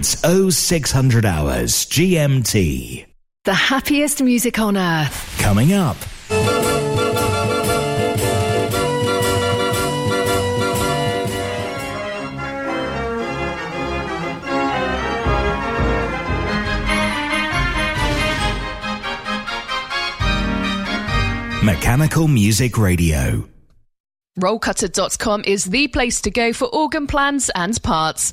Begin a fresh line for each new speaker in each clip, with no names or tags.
It's 0600 hours GMT.
The happiest music on earth.
Coming up. Mechanical Music Radio.
Rollcutter.com is the place to go for organ plans and parts.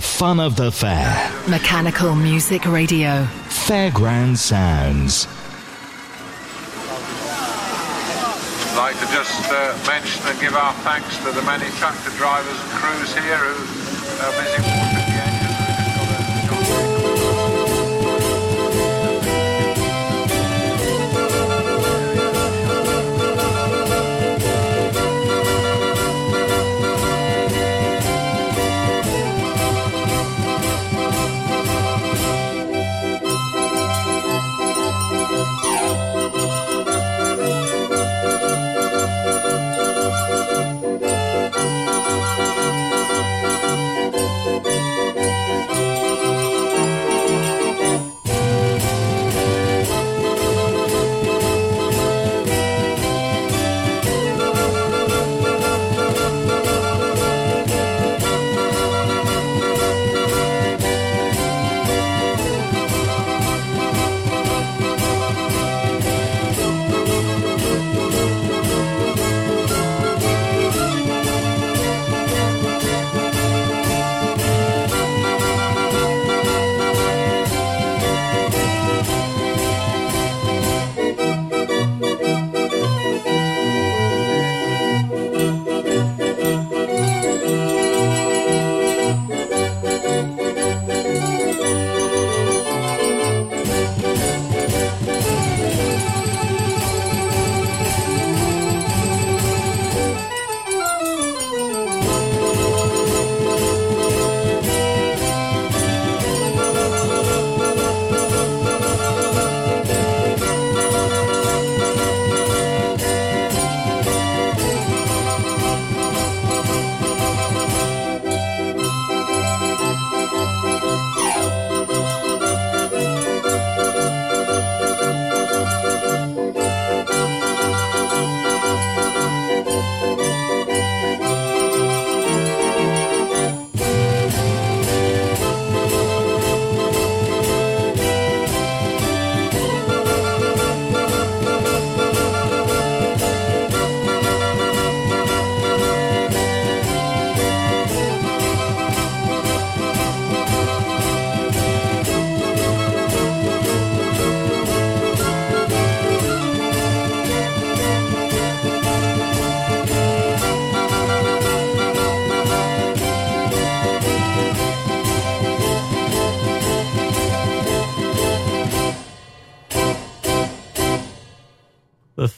The fun of the fair.
Mechanical Music Radio.
Fairground Sounds.
I'd like to just uh, mention and give our thanks to the many tractor drivers and crews here who are busy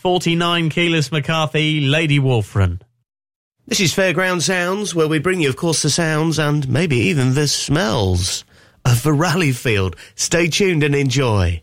49 keyless McCarthy Lady Wolfram.
This is Fairground Sounds, where we bring you, of course, the sounds and maybe even the smells of the rally field. Stay tuned and enjoy.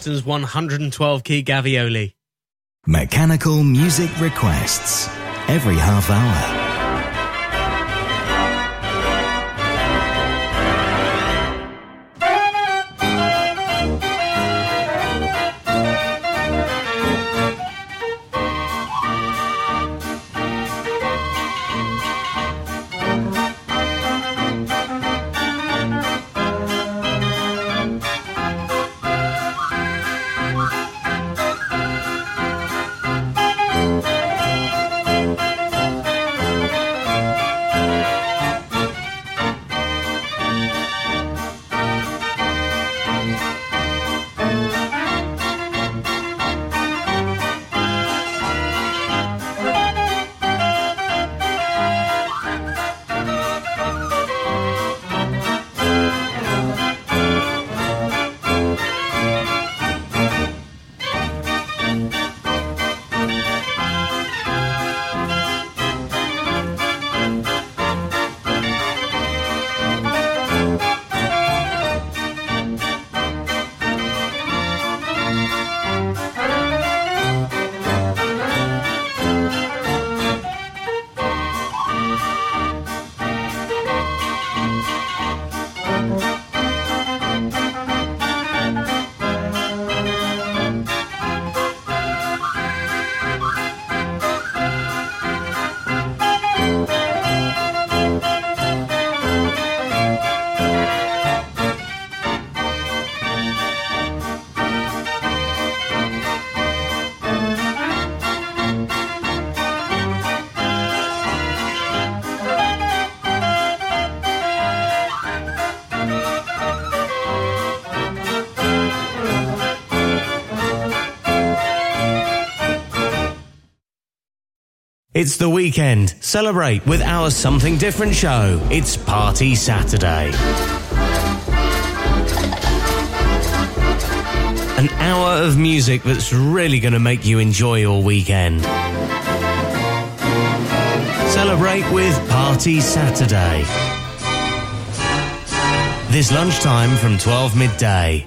Preston's 112 key Gavioli.
Mechanical music requests every half hour.
It's the weekend. Celebrate with our Something Different show. It's Party Saturday. An hour of music that's really going to make you enjoy your weekend. Celebrate with Party Saturday. This lunchtime from 12 midday.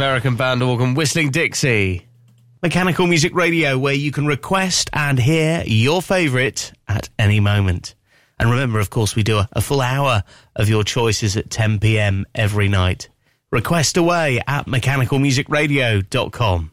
American band organ Whistling Dixie. Mechanical Music Radio, where you can request and hear your favourite at any moment. And remember, of course, we do a, a full hour of your choices at 10 pm every night. Request away at mechanicalmusicradio.com.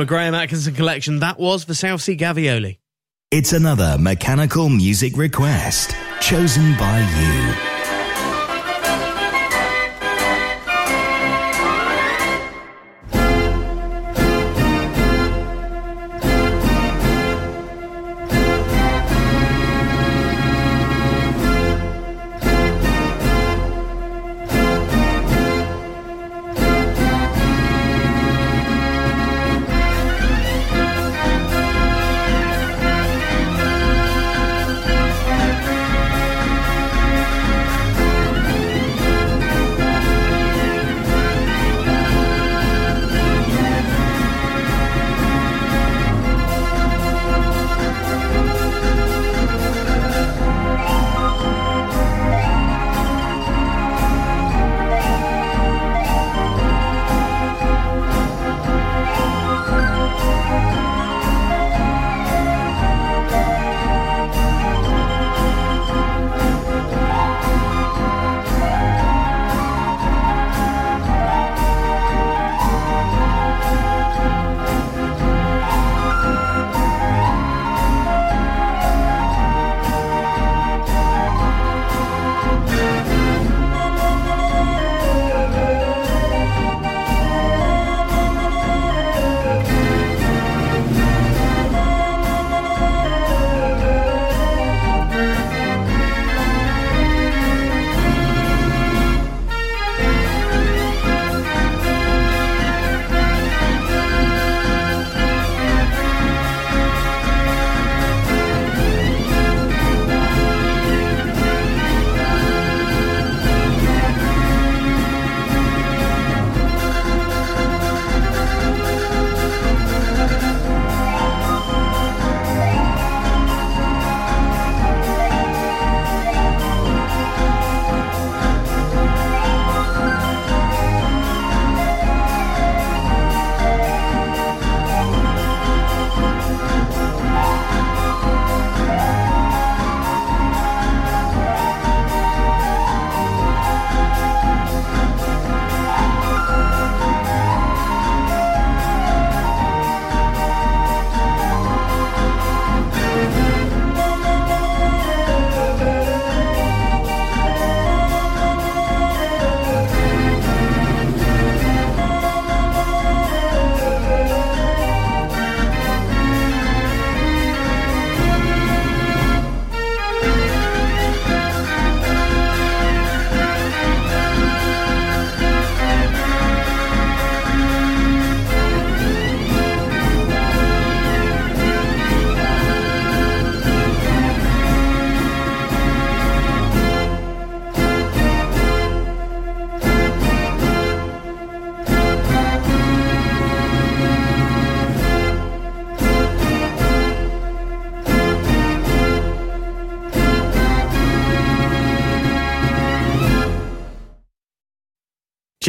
From a Graham Atkinson collection, that was the South Sea Gavioli.
It's another mechanical music request chosen by you.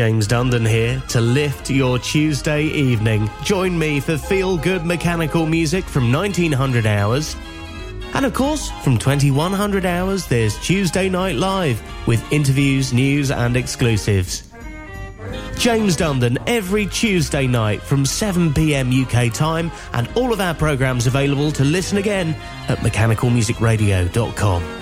James Dundon here to lift your Tuesday evening. Join me for feel good mechanical music from 1900 hours. And of course, from 2100 hours, there's Tuesday Night Live with interviews, news, and exclusives. James Dundon every Tuesday night from 7 pm UK time, and all of our programmes available to listen again at mechanicalmusicradio.com.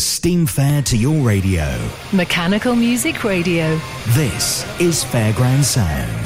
the steam fair to your radio.
Mechanical Music Radio.
This is Fairground Sounds.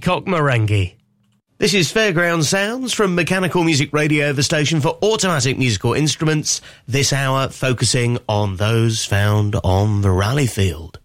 Peacock. This is Fairground Sounds from Mechanical Music Radio, the station for automatic musical instruments, this hour focusing on those found on the rally field.